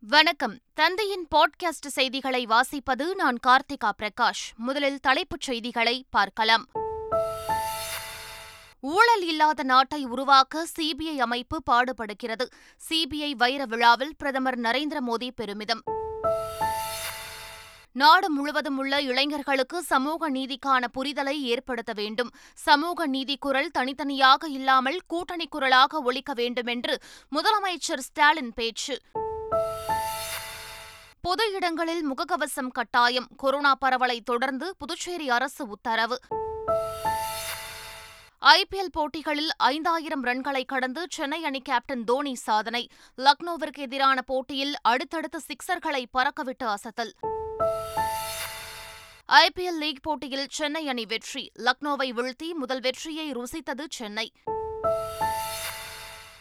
வணக்கம். தந்தையின் பாட்காஸ்ட் செய்திகளை வாசிப்பது நான் கார்த்திகா பிரகாஷ். முதலில் தலைப்புச் செய்திகளை பார்க்கலாம். ஊழல் இல்லாத நாட்டை உருவாக்க சிபிஐ அமைப்பு பாடுபடுகிறது. சிபிஐ வைர விழாவில் பிரதமர் நரேந்திர மோடி பெருமிதம். நாடு முழுவதும் உள்ள இளைஞர்களுக்கு சமூக நீதிக்கான புரிதலை ஏற்படுத்த வேண்டும். சமூக நீதி குரல் தனித்தனியாக இல்லாமல் கூட்டணி குரலாக ஒழிக்க வேண்டும் என்று முதலமைச்சர் ஸ்டாலின் பேச்சு. பொது இடங்களில் முகக்கவசம் கட்டாயம். கொரோனா பரவலை தொடர்ந்து புதுச்சேரி அரசு உத்தரவு. ஐபிஎல் போட்டிகளில் ஐந்தாயிரம் ரன்களை கடந்து சென்னை அணி கேப்டன் தோனி சாதனை. லக்னோவிற்கு எதிரான போட்டியில் அடுத்தடுத்த சிக்சர்களை பறக்கவிட்டு அசத்தல். ஐபிஎல் லீக் போட்டியில் சென்னை அணி வெற்றி. லக்னோவை வீழ்த்தி முதல் வெற்றியை ருசித்தது சென்னை.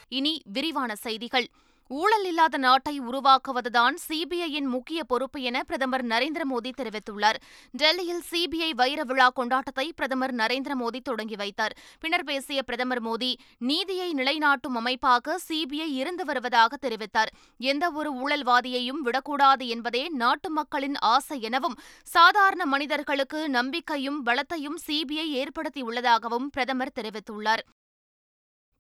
இனி விரிவான செய்திகள். ஊழல் இல்லாத நாட்டை உருவாக்குவதுதான் சிபிஐயின் முக்கிய பொறுப்பு என பிரதமர் நரேந்திர மோடி தெரிவித்துள்ளார். டெல்லியில் சிபிஐ வைர விழா கொண்டாட்டத்தை பிரதமர் நரேந்திர மோடி தொடங்கி வைத்தார். பின்னர் பேசிய பிரதமர் மோடி நீதியை நிலைநாட்டும் அமைப்பாக சிபிஐ இருந்து வருவதாக தெரிவித்தார். எந்தவொரு ஊழல்வாதியையும் விடக்கூடாது என்பதே நாட்டு மக்களின் ஆசை எனவும் சாதாரண மனிதர்களுக்கு நம்பிக்கையும் பலத்தையும் சிபிஐ ஏற்படுத்தியுள்ளதாகவும் பிரதமர் தெரிவித்துள்ளார்.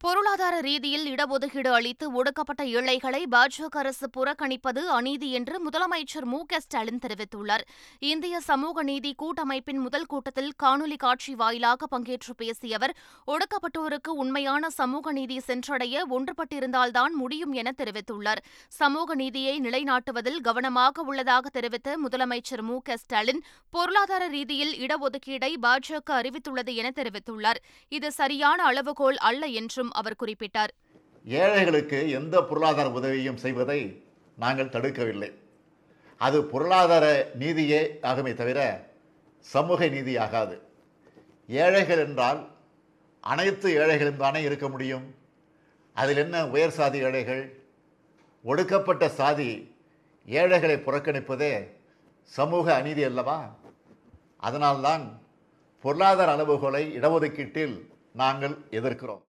பொருளாதார ரீதியில் இடஒதுக்கீடு அளித்து ஒடுக்கப்பட்ட ஏழைகளை பாஜக அரசு புறக்கணிப்பது அநீதி என்று முதலமைச்சர் மு. க. ஸ்டாலின் தெரிவித்துள்ளார். இந்திய சமூக நீதி கூட்டமைப்பின் முதல் கூட்டத்தில் காணொலி காட்சி வாயிலாக பங்கேற்று பேசிய அவர் ஒடுக்கப்பட்டோருக்கு உண்மையான சமூக நீதி சென்றடைய ஒன்றுபட்டிருந்தால்தான் முடியும் என தெரிவித்துள்ளார். சமூக நீதியை நிலைநாட்டுவதில் கவனமாக உள்ளதாக தெரிவித்த முதலமைச்சர் மு. க. ஸ்டாலின் பொருளாதார ரீதியில் இடஒதுக்கீடை பாஜக அறிவித்துள்ளது என தெரிவித்துள்ளார். இது சரியான அளவுகோல் அல்ல என்றும் என்றும் அவர் குறிப்பிட்டார். ஏழைகளுக்கு எந்த பொருளாதார உதவியும் செய்வதை நாங்கள் தடுக்கவில்லை. அது பொருளாதார நீதியே ஆகுமே தவிர சமூக நீதி ஆகாது. ஏழைகள் என்றால் அனைத்து ஏழைகளும் தானே இருக்க முடியும். அதில் என்ன உயர் சாதி ஏழைகள்? ஒடுக்கப்பட்ட சாதி ஏழைகளை புறக்கணிப்பதே சமூக அநீதி அல்லவா? அதனால்தான் பொருளாதார அளவுகோலை இடஒதுக்கீட்டில் நாங்கள் எதிர்க்கிறோம்.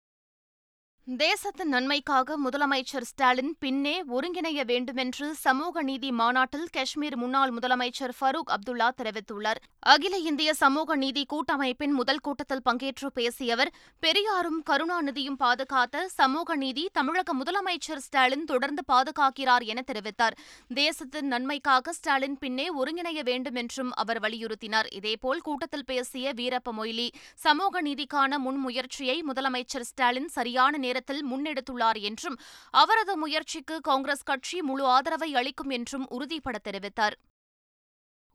தேசத்தின் நன்மைக்காக முதலமைச்சர் ஸ்டாலின் பின்னே ஒருங்கிணைய வேண்டுமென்று சமூக நீதி மாநாட்டில் காஷ்மீர் முன்னாள் முதலமைச்சர் ஃபரூக் அப்துல்லா தெரிவித்துள்ளார். அகில இந்திய சமூக நீதி கூட்டமைப்பின் முதல் கூட்டத்தில் பங்கேற்று பேசிய அவர் பெரியாரும் கருணாநிதியும் பாதுகாத்த சமூக நீதி தமிழக முதலமைச்சர் ஸ்டாலின் தொடர்ந்து பாதுகாக்கிறார் என தெரிவித்தார். தேசத்தின் நன்மைக்காக ஸ்டாலின் பின்னே ஒருங்கிணைய வேண்டும் என்றும் அவர் வலியுறுத்தினார். இதேபோல் கூட்டத்தில் பேசிய வீரப்ப மொய்லி சமூக நீதிக்கான முன்முயற்சியை முதலமைச்சர் ஸ்டாலின் சரியான நேரம் நேரத்தில் முன்னெடுத்துள்ளார் என்றும் அவரது முயற்சிக்கு காங்கிரஸ் கட்சி முழு ஆதரவை அளிக்கும் என்றும் உறுதிபட தெரிவித்தார்.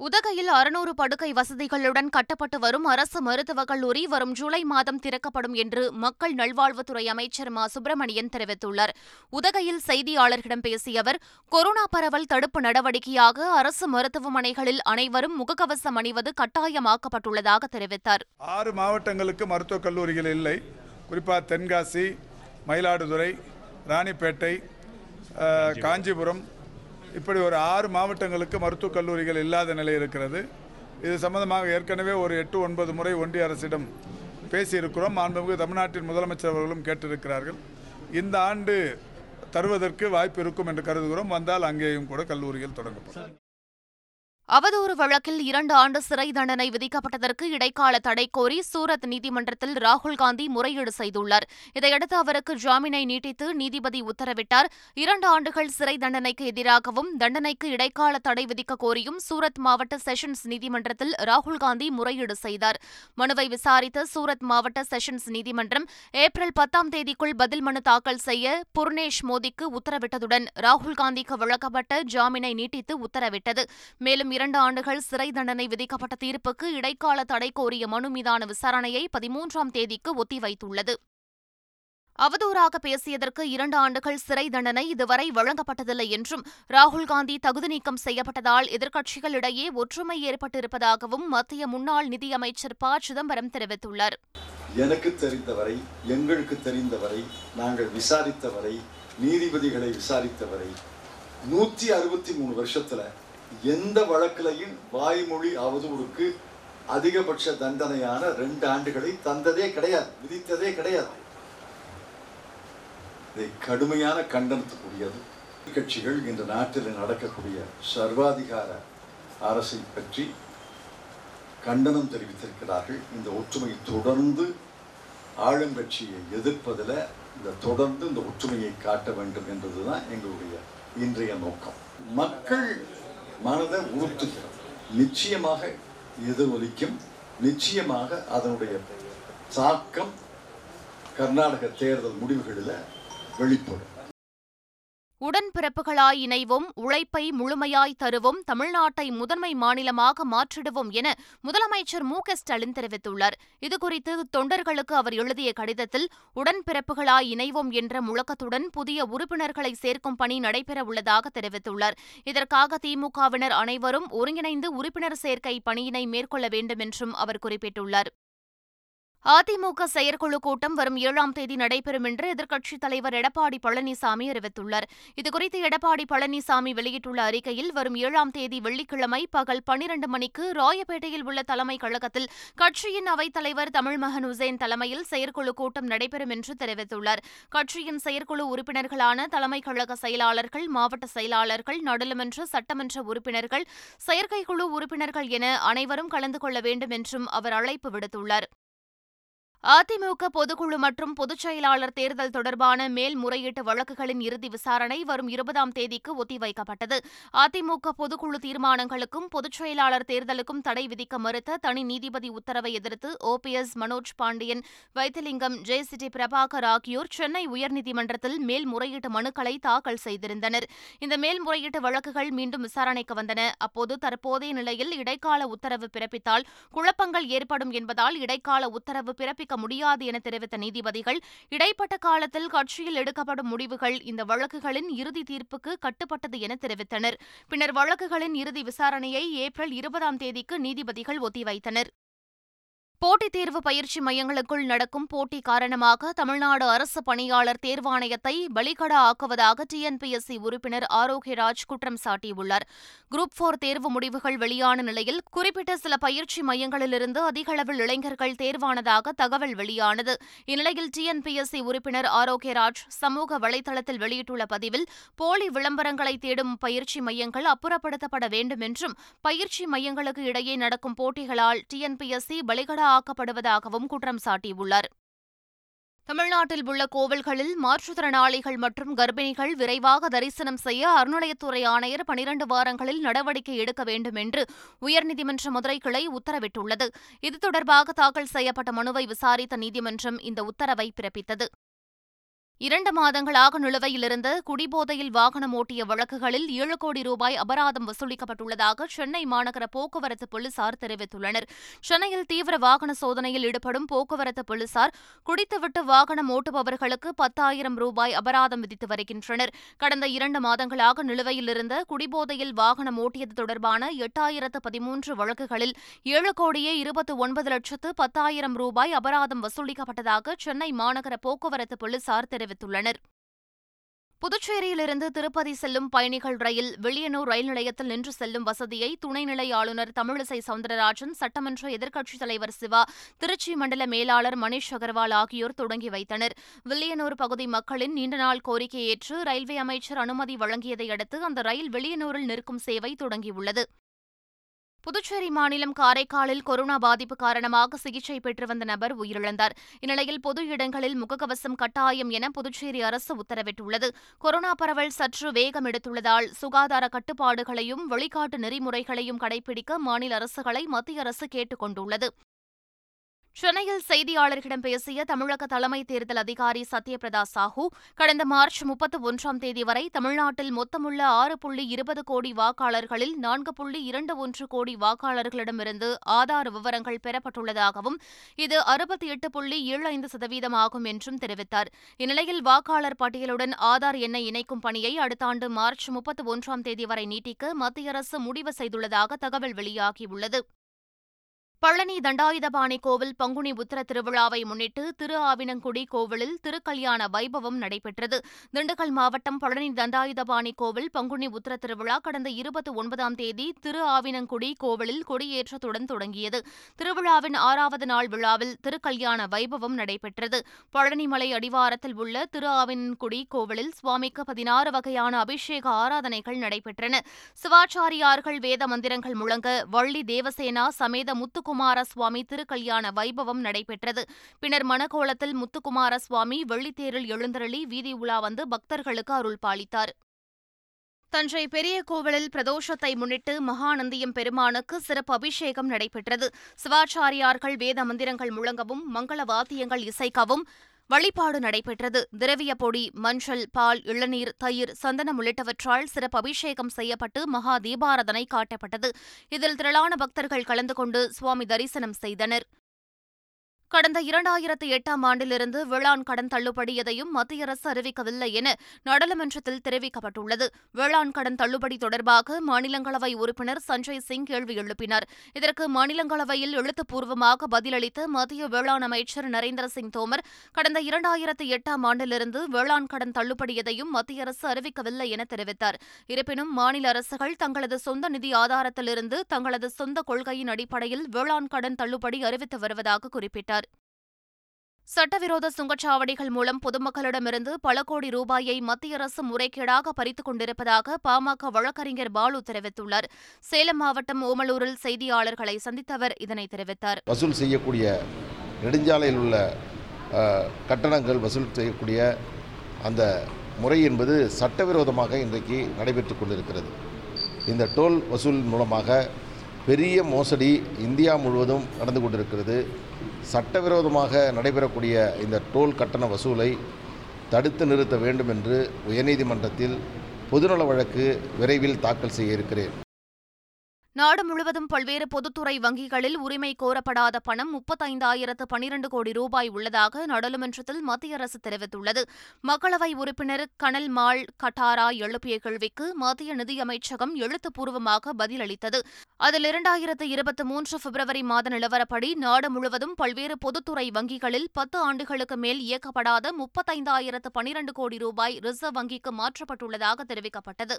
உதகையில் அறுநூறு படுக்கை வசதிகளுடன் கட்டப்பட்டு வரும் அரசு மருத்துவக் கல்லூரி வரும் ஜூலை மாதம் திறக்கப்படும் என்று மக்கள் நல்வாழ்வுத்துறை அமைச்சர் மா. சுப்பிரமணியன் தெரிவித்துள்ளார். உதகையில் செய்தியாளர்களிடம் பேசிய அவர் கொரோனா பரவல் தடுப்பு நடவடிக்கையாக அரசு மருத்துவமனைகளில் அனைவரும் முகக்கவசம் அணிவது கட்டாயமாக்கப்பட்டுள்ளதாக தெரிவித்தார். ஆறு மாவட்டங்களுக்கு மருத்துவக் கல்லூரிகள் இல்லை. குறிப்பாக தென்காசி மயிலாடுதுறை ராணிப்பேட்டை காஞ்சிபுரம் இப்படி ஒரு ஆறு மாவட்டங்களுக்கு மருத்துவக் கல்லூரிகள் இல்லாத நிலை இருக்கிறது. இது சம்பந்தமாக ஏற்கனவே ஒரு எட்டு ஒன்பது முறை ஒன்றிய அரசிடம் பேசியிருக்கிறோம். மாண்புமிகு தமிழ்நாட்டின் முதலமைச்சர் அவர்களும் கேட்டிருக்கிறார்கள். இந்த ஆண்டு தருவதற்கு வாய்ப்பு இருக்கும் என்று கருதுகிறோம். வந்தால் அங்கேயும் கூட கல்லூரிகள் தொடங்கப்படும். அவதூறு வழக்கில் இரண்டு ஆண்டு சிறை தண்டனை விதிக்கப்பட்டதற்கு இடைக்கால தடை கோரி சூரத் நீதிமன்றத்தில் ராகுல் காந்தி முறையீடு செய்துள்ளார். இதையடுத்து அவருக்கு ஜாமீனை நீட்டித்து நீதிபதி உத்தரவிட்டார். இரண்டு ஆண்டுகள் சிறை தண்டனைக்கு எதிராகவும் தண்டனைக்கு இடைக்கால தடை விதிக்க கோரியும் சூரத் மாவட்ட செஷன்ஸ் நீதிமன்றத்தில் ராகுல் காந்தி முறையீடு செய்தார். மனுவை விசாரித்த சூரத் மாவட்ட செஷன்ஸ் நீதிமன்றம் ஏப்ரல் பத்தாம் தேதிக்குள் பதில் மனு தாக்கல் செய்ய புர்னேஷ் மோடிக்கு உத்தரவிட்டதுடன் ராகுல் காந்திக்கு வழங்கப்பட்ட ஜாமீனை நீட்டித்து உத்தரவிட்டது. மேலும் இரண்டு ஆண்டுகள் சிறை தண்டனை விதிக்கப்பட்ட தீர்ப்புக்கு இடைக்கால தடை கோரிய மனு மீதான விசாரணையை பதிமூன்றாம் தேதிக்கு ஒத்திவைத்துள்ளது. அவதூறாக பேசியதற்கு இரண்டு ஆண்டுகள் சிறை தண்டனை இதுவரை வழங்கப்பட்டதில்லை என்றும் ராகுல் காந்தி தகுதி நீக்கம் செய்யப்பட்டதால் எதிர்க்கட்சிகளிடையே ஒற்றுமை ஏற்பட்டிருப்பதாகவும் மத்திய முன்னாள் நிதியமைச்சர் ப. சிதம்பரம் தெரிவித்துள்ளார். எனக்கு தெரிந்தவரை எங்களுக்கு தெரிந்தவரை நாங்கள் விசாரித்தவரை நீதிபதிகளை விசாரித்தவரை நூற்றி அறுபத்தி மூணு வருஷத்துல எந்த வழக்கிலையும் வாய்மொழி அவதூறுக்கு அதிகபட்ச தண்டனையான ரெண்டு ஆண்டுகளை தந்ததே கிடையாது விதித்ததே கிடையாது. இதை கடுமையான கண்டனத்துக்குரியது. கட்சிகள் இந்த நாட்டில் நடக்கக்கூடிய சர்வாதிகார அரசை பற்றி கண்டனம் தெரிவித்திருக்கிறார்கள். இந்த ஒற்றுமை தொடர்ந்து ஆளுங்கட்சியை எதிர்ப்பதில் இந்த தொடர்ந்து இந்த ஒற்றுமையை காட்ட வேண்டும் என்பதுதான் எங்களுடைய இன்றைய நோக்கம். மக்கள் மனதை உறுத்துகிறது நிச்சயமாக எதிரொலிக்கும். நிச்சயமாக அதனுடைய தாக்கம் கர்நாடக தேர்தல் முடிவுகளில் வெளிப்படும். உடன்பிறப்புகளாய் இணைவோம் உழைப்பை முழுமையாய் தருவோம் தமிழ்நாட்டை முதன்மை மாநிலமாக மாற்றிடுவோம் என முதலமைச்சர் மு க ஸ்டாலின் தெரிவித்துள்ளார். இதுகுறித்து தொண்டர்களுக்கு அவர் எழுதிய கடிதத்தில் உடன்பிறப்புகளாய் இணைவோம் என்ற முழக்கத்துடன் புதிய உறுப்பினர்களை சேர்க்கும் பணி நடைபெறவுள்ளதாக தெரிவித்துள்ளார். இதற்காக திமுகவினர் அனைவரும் ஒருங்கிணைந்து உறுப்பினர் சேர்க்கை பணியினை மேற்கொள்ள வேண்டும் என்றும் அவர் குறிப்பிட்டுள்ளார். அதிமுக செயற்குழு கூட்டம் வரும் ஏழாம் தேதி நடைபெறும் என்று எதிர்க்கட்சித் தலைவர் எடப்பாடி பழனிசாமி அறிவித்துள்ளார். இதுகுறித்து எடப்பாடி பழனிசாமி வெளியிட்டுள்ள அறிக்கையில் வரும் ஏழாம் தேதி வெள்ளிக்கிழமை பகல் பனிரண்டு மணிக்கு ராயப்பேட்டையில் உள்ள தலைமைக் கழகத்தில் கட்சியின் அவைத்தலைவர் தமிழ்மகன் உசேன் தலைமையில் செயற்குழு கூட்டம் நடைபெறும் என்று தெரிவித்துள்ளார். கட்சியின் செயற்குழு உறுப்பினர்களான தலைமைக் கழக செயலாளர்கள் மாவட்ட செயலாளர்கள் நாடாளுமன்ற சட்டமன்ற உறுப்பினர்கள் செயற்கைக்குழு உறுப்பினர்கள் என அனைவரும் கலந்து கொள்ள வேண்டும் என்றும் அவர் அழைப்பு விடுத்துள்ளார். அதிமுக பொதுக்குழு மற்றும் பொதுச் செயலாளர் தேர்தல் தொடர்பான மேல்முறையீட்டு வழக்குகளின் இறுதி விசாரணை வரும் இருபதாம் தேதிக்கு ஒத்திவைக்கப்பட்டது. அதிமுக பொதுக்குழு தீர்மானங்களுக்கும் பொதுச் செயலாளர் தேர்தலுக்கும் தடை விதிக்க மறுத்த தனி நீதிபதி உத்தரவை எதிர்த்து OPS Manoj Pandian Vaithilingam J C D Prabhakar ஆகியோர் சென்னை உயர்நீதிமன்றத்தில் மேல்முறையீட்டு மனுக்களை தாக்கல் செய்திருந்தனர். இந்த மேல்முறையீட்டு வழக்குகள் மீண்டும் விசாரணைக்கு வந்தன. அப்போது தற்போதைய நிலையில் இடைக்கால உத்தரவு பிறப்பித்தால் குழப்பங்கள் ஏற்படும் என்பதால் இடைக்கால உத்தரவு பிறப்பிக்க முடியாது என தெரிவித்த நீதிபதிகள் இடைப்பட்ட காலத்தில் கட்சியில் எடுக்கப்படும் முடிவுகள் இந்த வழக்குகளின் இறுதி தீர்ப்புக்கு கட்டுப்பட்டது என தெரிவித்தனர். பின்னர் வழக்குகளின் இறுதி விசாரணையை ஏப்ரல் இருபதாம் தேதிக்கு நீதிபதிகள் ஒத்திவைத்தனர். போட்டித் தேர்வு பயிற்சி மையங்களுக்குள் நடக்கும் போட்டி காரணமாக தமிழ்நாடு அரசு பணியாளர் தேர்வாணையத்தை பலிகடா ஆக்குவதாக டிஎன்பிஎஸ்சி உறுப்பினர் ஆரோக்கியராஜ் குற்றம் சாட்டியுள்ளார். குரூப் போர் தேர்வு முடிவுகள் வெளியான நிலையில் குறிப்பிட்ட சில பயிற்சி மையங்களிலிருந்து அதிக அளவில் இளைஞர்கள் தேர்வானதாக தகவல் வெளியானது. இந்நிலையில் டிஎன்பிஎஸ்சி உறுப்பினர் ஆரோக்கியராஜ் சமூக வலைதளத்தில் வெளியிட்டுள்ள பதிவில் போலி விளம்பரங்களை தேடும் பயிற்சி மையங்கள் அப்புறப்படுத்தப்பட வேண்டும் என்றும் பயிற்சி மையங்களுக்கு இடையே நடக்கும் போட்டிகளால் டிஎன்பிஎஸ்சி பலிகடா ஆக்கப்படுவதாகவும் குற்றம் சாட்டியுள்ளார். தமிழ்நாட்டில் உள்ள கோவில்களில் மாற்றுத்திறனாளிகள் மற்றும் கர்ப்பிணிகள் விரைவாக தரிசனம் செய்ய அறநிலையத்துறை ஆணையர் பனிரண்டு வாரங்களில் நடவடிக்கை எடுக்க வேண்டும் என்று உயர்நீதிமன்ற மதுரை கிளை உத்தரவிட்டுள்ளது. இது தொடர்பாக தாக்கல் செய்யப்பட்ட மனுவை விசாரித்த நீதிமன்றம் இந்த உத்தரவை பிறப்பித்தது. இரண்டு மாதங்களாக நிலுவையில் இருந்த குடிபோதையில் வாகனம் ஓட்டிய வழக்குகளில் ஏழு கோடி ரூபாய் அபராதம் வசூலிக்கப்பட்டுள்ளதாக சென்னை மாநகர போக்குவரத்து போலீசார் தெரிவித்துள்ளனர். சென்னையில் தீவிர வாகன சோதனையில் ஈடுபடும் போக்குவரத்து போலீசார் குடித்துவிட்டு வாகனம் ஓட்டுபவர்களுக்கு பத்தாயிரம் ரூபாய் அபராதம் விதித்து வருகின்றனர். கடந்த இரண்டு மாதங்களாக நிலுவையில் இருந்த குடிபோதையில் வாகனம் ஓட்டியது தொடர்பான எட்டாயிரத்து பதிமூன்று வழக்குகளில் ஏழு கோடியே இருபத்து ஒன்பது லட்சத்து பத்தாயிரம் ரூபாய் அபராதம் வசூலிக்கப்பட்டதாக சென்னை மாநகர போக்குவரத்து போலீசார் தெரிவித்துள்ளனர். புதுச்சேரியிலிருந்து திருப்பதி செல்லும் பயணிகள் ரயில் வில்லியனூர் ரயில் நிலையத்தில் நின்று செல்லும் வசதியை துணைநிலை ஆளுநர் தமிழிசை சவுந்தரராஜன் சட்டமன்ற எதிர்க்கட்சித் தலைவர் சிவா திருச்சி மண்டல மேலாளர் மணிஷ் அகர்வால் ஆகியோர் தொடங்கி வைத்தனர். வில்லியனூர் பகுதி மக்களின் நீண்டநாள் கோரிக்கையை ஏற்று ரயில்வே அமைச்சர் அனுமதி வழங்கியதை அடுத்து அந்த ரயில் வில்லியனூரில் நிற்கும் சேவை தொடங்கியுள்ளது. புதுச்சேரி மாநிலம் காரைக்காலில் கொரோனா பாதிப்பு காரணமாக சிகிச்சை பெற்று வந்த நபர் உயிரிழந்தார். இந்நிலையில் பொது இடங்களில் முகக்கவசம் கட்டாயம் என புதுச்சேரி அரசு உத்தரவிட்டுள்ளது. கொரோனா பரவல் சற்று வேகம் எடுத்துள்ளதால் சுகாதார கட்டுப்பாடுகளையும் வழிகாட்டு நெறிமுறைகளையும் கடைபிடிக்க மாநில அரசுகளை மத்திய அரசு கேட்டுக் கொண்டுள்ளது. சென்னையில் செய்தியாளர்களிடம் பேசிய தமிழக தலைமை தேர்தல் அதிகாரி சத்யபிரதா சாஹூ கடந்த மார்ச் முப்பத்து ஒன்றாம் தேதி வரை தமிழ்நாட்டில் மொத்தமுள்ள ஆறு புள்ளி இருபது கோடி வாக்காளர்களில் நான்கு புள்ளி இரண்டு ஒன்று கோடி வாக்காளர்களிடமிருந்து ஆதார் விவரங்கள் பெறப்பட்டுள்ளதாகவும் இது அறுபத்தி எட்டு புள்ளி ஏழு ஐந்து சதவீதம் ஆகும் என்றும் தெரிவித்தார். இந்நிலையில் வாக்காளர் பட்டியலுடன் ஆதார் எண்ணை இணைக்கும் பணியை அடுத்த ஆண்டு மார்ச் முப்பத்து ஒன்றாம் தேதி வரை நீட்டிக்க மத்திய அரசு முடிவு செய்துள்ளதாக தகவல் வெளியாகியுள்ளது. பழனி தண்டாயுதபாணி கோவில் பங்குனி உத்தர திருவிழாவை முன்னிட்டு திரு ஆவினங்குடி கோவிலில் திருக்கல்யாண வைபவம் நடைபெற்றது. திண்டுக்கல் மாவட்டம் பழனி தண்டாயுதபாணி கோவில் பங்குனி உத்தர திருவிழா கடந்த இருபத்தி ஒன்பதாம் தேதி திரு ஆவினங்குடி கோவிலில் கொடியேற்றத்துடன் தொடங்கியது. திருவிழாவின் ஆறாவது நாள் விழாவில் திருக்கல்யாண வைபவம் நடைபெற்றது. பழனிமலை அடிவாரத்தில் உள்ள திரு ஆவினன்குடி கோவிலில் சுவாமிக்கு பதினாறு வகையான அபிஷேக ஆராதனைகள் நடைபெற்றன. சிவாச்சாரியார்கள் வேத மந்திரங்கள் முழங்க வள்ளி தேவசேனா சமேத முத்துக்கோ குமாரசுவாமி திருக்கல்யாண வைபவம் நடைபெற்றது. பின்னர் மணக்கோலத்தில் முத்துக்குமாரசுவாமி வெள்ளித்தேரில் எழுந்தருளி வீதி உலா வந்து பக்தர்களுக்கு அருள் பாலித்தார். தஞ்சை பெரிய கோவிலில் பிரதோஷத்தை முன்னிட்டு மகாநந்தியம் பெருமானுக்கு சிறப்பு அபிஷேகம் நடைபெற்றது. சிவாச்சாரியார்கள் வேத மந்திரங்கள் முழங்கவும் மங்கள வாத்தியங்கள் இசைக்கவும் வழிபாடு நடைபெற்றது. திரவிய பொடி மஞ்சள் பால் இளநீர் தயிர் சந்தனம் உள்ளிட்டவற்றால் சிறப்பு அபிஷேகம் செய்யப்பட்டு மகா தீபாரதனை காட்டப்பட்டது. இதில் திரளான பக்தர்கள் கலந்து கொண்டு சுவாமி தரிசனம் செய்தனர். கடந்த இரண்டாயிரத்து எட்டாம் ஆண்டிலிருந்து வேளாண் கடன் தள்ளுபடி எதையும் மத்திய அரசு அறிவிக்கவில்லை என நாடாளுமன்றத்தில் தெரிவிக்கப்பட்டுள்ளது. வேளாண் கடன் தள்ளுபடி தொடர்பாக மாநிலங்களவை உறுப்பினர் சஞ்சய் சிங் கேள்வி எழுப்பினார். இதற்கு மாநிலங்களவையில் எழுத்துப்பூர்வமாக பதிலளித்த மத்திய வேளாண் அமைச்சர் நரேந்திர சிங் தோமர் கடந்த இரண்டாயிரத்து எட்டாம் ஆண்டிலிருந்து வேளாண் கடன் தள்ளுபடி எதையும் மத்திய அரசு அறிவிக்கவில்லை என தெரிவித்தார். இருப்பினும் மாநில அரசுகள் தங்களது சொந்த நிதி ஆதாரத்திலிருந்து தங்களது சொந்த கொள்கையின் அடிப்படையில் வேளாண் கடன் தள்ளுபடி அறிவித்து வருவதாக குறிப்பிட்டார். சட்டவிரோத சுங்கச்சாவடிகள் மூலம் பொதுமக்களிடமிருந்து பல கோடி ரூபாயை மத்திய அரசு முறைகேடாக பறித்துக் கொண்டிருப்பதாக பாமக வழக்கறிஞர் பாலு தெரிவித்துள்ளார். சேலம் மாவட்டம் ஓமலூரில் செய்தியாளர்களை சந்தித்தவர் இதனை தெரிவித்தார். வசூல் செய்யக்கூடிய நெடுஞ்சாலையில் உள்ள கட்டணங்கள் வசூல் செய்யக்கூடிய அந்த முறை என்பது சட்டவிரோதமாக இன்றைக்கு நடைபெற்று கொண்டிருக்கிறது. இந்த டோல் வசூல் மூலமாக பெரிய மோசடி இந்தியா முழுவதும் நடந்து கொண்டிருக்கிறது. சட்டவிரோதமாக நடைபெறக்கூடிய இந்த டோல் கட்டண வசூலை தடுத்து நிறுத்த வேண்டும் என்று உயர்நீதிமன்றத்தில் பொதுநல வழக்கு விரைவில் தாக்கல் செய்ய இருக்கிறேன். நாடு முழுவதும் பல்வேறு பொதுத்துறை வங்கிகளில் உரிமை கோரப்படாத பணம் முப்பத்தைந்தாயிரத்து பனிரண்டு கோடி ரூபாய் உள்ளதாக நாடாளுமன்றத்தில் மத்திய அரசு தெரிவித்துள்ளது. மக்களவை உறுப்பினர் கனல் மால் கட்டாரா எழுப்பிய கேள்விக்கு மத்திய நிதியமைச்சகம் எழுத்துப்பூர்வமாக பதிலளித்தது. அதில் இரண்டாயிரத்து இருபத்தி மூன்று பிப்ரவரி மாத நிலவரப்படி நாடு முழுவதும் பல்வேறு பொதுத்துறை வங்கிகளில் பத்து ஆண்டுகளுக்கு மேல் இயக்கப்படாத முப்பத்தைந்தாயிரத்து பனிரண்டு கோடி ரூபாய் ரிசர்வ் வங்கிக்கு மாற்றப்பட்டுள்ளதாக தெரிவிக்கப்பட்டது.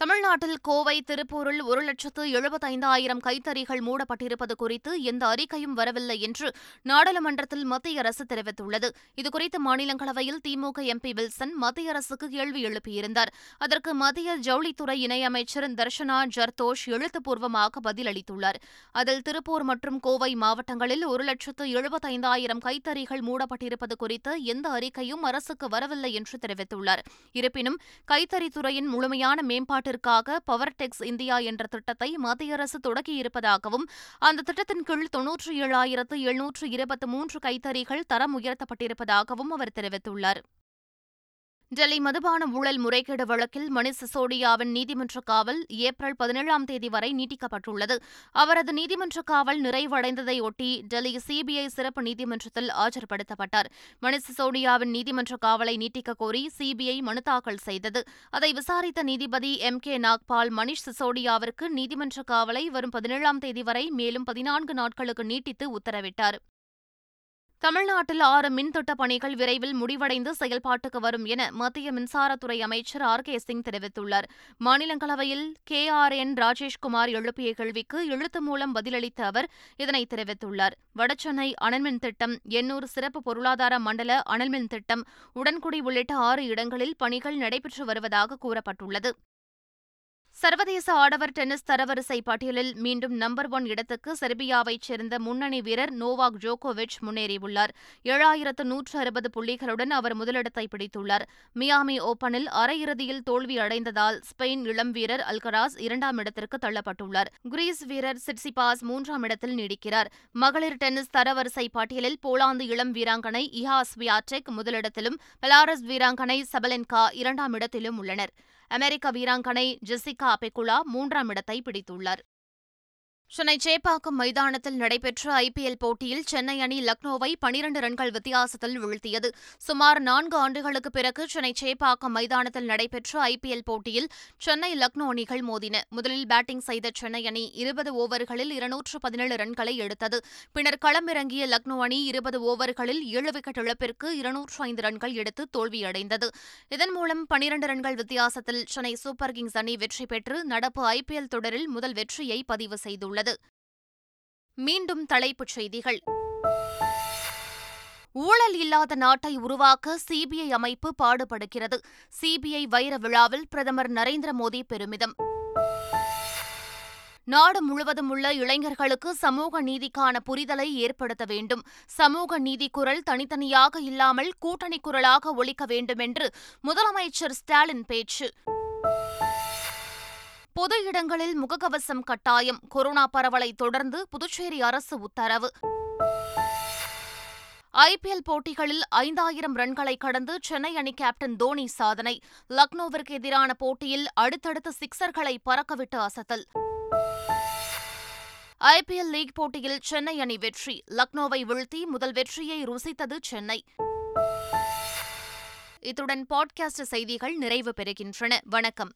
தமிழ்நாட்டில் கோவை திருப்பூரில் ஒரு லட்சத்து எழுபத்தைந்தாயிரம் கைத்தறிகள் மூடப்பட்டிருப்பது குறித்து எந்த அறிக்கையும் வரவில்லை என்று நாடாளுமன்றத்தில் மத்திய அரசு தெரிவித்துள்ளது. இதுகுறித்து மாநிலங்களவையில் திமுக எம்பி வில்சன் மத்திய அரசுக்கு கேள்வி எழுப்பியிருந்தார். அதற்கு மத்திய ஜவுளித்துறை இணையமைச்சர் தர்ஷனா ஜர்தோஷ் எழுத்துப்பூர்வமாக பதிலளித்துள்ளார். அதில் திருப்பூர் மற்றும் கோவை மாவட்டங்களில் ஒரு லட்சத்து எழுபத்தைந்தாயிரம் கைத்தறிகள் மூடப்பட்டிருப்பது குறித்து எந்த அறிக்கையும் அரசுக்கு வரவில்லை என்று தெரிவித்துள்ளார். இருப்பினும் கைத்தறித்துறையின் முழுமையான மேம்பாட்டு மாற்றத்திற்காக பவர் டெக்ஸ் இந்தியா என்ற திட்டத்தை மத்திய அரசு தொடங்கியிருப்பதாகவும் அந்த திட்டத்தின் கீழ் தொன்னூற்றி ஏழாயிரத்து எழுநூற்று இருபத்தி மூன்று கைத்தறிகள் தரம் உயர்த்தப்பட்டிருப்பதாகவும் அவர் தெரிவித்துள்ளார். டெல்லி மதுபான ஊழல் முறைகேடு வழக்கில் மணி சிசோடியாவின் நீதிமன்ற காவல் ஏப்ரல் பதினேழாம் தேதி வரை நீட்டிக்கப்பட்டுள்ளது. அவரது நீதிமன்ற காவல் நிறைவடைந்ததை ஒட்டி டெல்லி சிபிஐ சிறப்பு நீதிமன்றத்தில் ஆஜர்படுத்தப்பட்டார். மணிஷ் சிசோடியாவின் நீதிமன்ற காவலை நீட்டிக்க கோரி சிபிஐ மனு தாக்கல் செய்தது. அதை விசாரித்த நீதிபதி எம் கே நாக்பால் மணிஷ் சிசோடியாவிற்கு நீதிமன்ற காவலை வரும் பதினேழாம் தேதி வரை மேலும் பதினான்கு நாட்களுக்கு நீட்டித்து உத்தரவிட்டார். தமிழ்நாட்டில் ஆறு மின்திட்ட பணிகள் விரைவில் முடிவடைந்து செயல்பாட்டுக்கு வரும் என மத்திய மின்சாரத்துறை அமைச்சர் ஆர் கே சிங் தெரிவித்துள்ளார். மாநிலங்களவையில் கே ஆர் என் ராஜேஷ்குமார் எழுப்பிய கேள்விக்கு எழுத்து மூலம் பதிலளித்த அவர் இதனை தெரிவித்துள்ளார். வடசென்னை அனல்மின் திட்டம் எண்ணூர் சிறப்பு பொருளாதார மண்டல அனல்மின் திட்டம் உடன்குடி உள்ளிட்ட ஆறு இடங்களில் பணிகள் நடைபெற்று வருவதாக கூறப்பட்டுள்ளது. சர்வதேச ஆடவர் டென்னிஸ் தரவரிசை பட்டியலில் மீண்டும் நம்பர் ஒன் இடத்துக்கு செர்பியாவைச் சேர்ந்த முன்னணி வீரர் நோவாக் ஜோகோவிச் முன்னேறியுள்ளார். ஏழாயிரத்து நூற்று அறுபது புள்ளிகளுடன் அவர் முதலிடத்தை பிடித்துள்ளார். மியாமி ஓபனில் அரையிறுதியில் தோல்வி அடைந்ததால் ஸ்பெயின் இளம் வீரர் அல்கராஸ் இரண்டாம் இடத்திற்கு தள்ளப்பட்டுள்ளார். கிரீஸ் வீரர் சிட்சிபாஸ் மூன்றாம் இடத்தில் நீடிக்கிறார். மகளிர் டென்னிஸ் தரவரிசை பட்டியலில் போலாந்து இளம் வீராங்கனை இஹா ஸ்வியாடெக் முதலிடத்திலும் பெலாரஸ் வீராங்கனை சபலென்கா இரண்டாம் இடத்திலும் உள்ளனர். அமெரிக்க வீராங்கனை ஜெசிகா அபெகுலா மூன்றாம் இடத்தை பிடித்துள்ளார். சென்னை சேப்பாக்கம் மைதானத்தில் நடைபெற்ற ஐபிஎல் போட்டியில் சென்னை அணி லக்னோவை பனிரண்டு ரன்கள் வித்தியாசத்தில் வீழ்த்தியது. சுமார் நான்கு ஆண்டுகளுக்கு பிறகு சென்னை சேப்பாக்கம் மைதானத்தில் நடைபெற்ற ஐபிஎல் போட்டியில் சென்னை லக்னோ அணிகள் மோதின. முதலில் பேட்டிங் செய்த சென்னை அணி இருபது ஓவர்களில் இருநூற்று பதினேழு ரன்களை எடுத்தது. பின்னர் களமிறங்கிய லக்னோ அணி இருபது ஓவர்களில் ஏழு விக்கெட் இழப்பிற்கு இருநூற்று ஐந்து ரன்கள் எடுத்து தோல்வியடைந்தது. இதன் மூலம் பனிரண்டு ரன்கள் வித்தியாசத்தில் சென்னை சூப்பர் கிங்ஸ் அணி வெற்றி பெற்று நடப்பு ஐபிஎல் தொடரில் முதல் வெற்றியை பதிவு செய்துள்ளது. மீண்டும் தலைப்புச் செய்திகள். ஊழல் இல்லாத நாட்டை உருவாக்க சிபிஐ அமைப்பு பாடுபடுகிறது. சிபிஐ வைர விழாவில் பிரதமர் நரேந்திர மோடி பெருமிதம். நாடு முழுவதும் உள்ள இளைஞர்களுக்கு சமூக நீதிக்கான புரிதலை ஏற்படுத்த வேண்டும். சமூக நீதி குரல் தனித்தனியாக இல்லாமல் கூட்டணி குரலாக ஒழிக்க வேண்டும் என்று முதலமைச்சர் ஸ்டாலின் பேச்சு. பொது இடங்களில் முகக்கவசம் கட்டாயம். கொரோனா பரவலை தொடர்ந்து புதுச்சேரி அரசு உத்தரவு. ஐபிஎல் போட்டிகளில் ஐந்தாயிரம் ரன்களை கடந்து சென்னை அணி கேப்டன் தோனி சாதனை. லக்னோவிற்கு எதிரான போட்டியில் அடுத்தடுத்த சிக்சர்களை பறக்கவிட்டு அசத்தல். ஐபிஎல் லீக் போட்டியில் சென்னை அணி வெற்றி. லக்னோவை வீழ்த்தி முதல் வெற்றியை ருசித்தது சென்னை. இத்துடன் பாட்காஸ்ட் செய்திகள் நிறைவு பெறுகின்றன. வணக்கம்.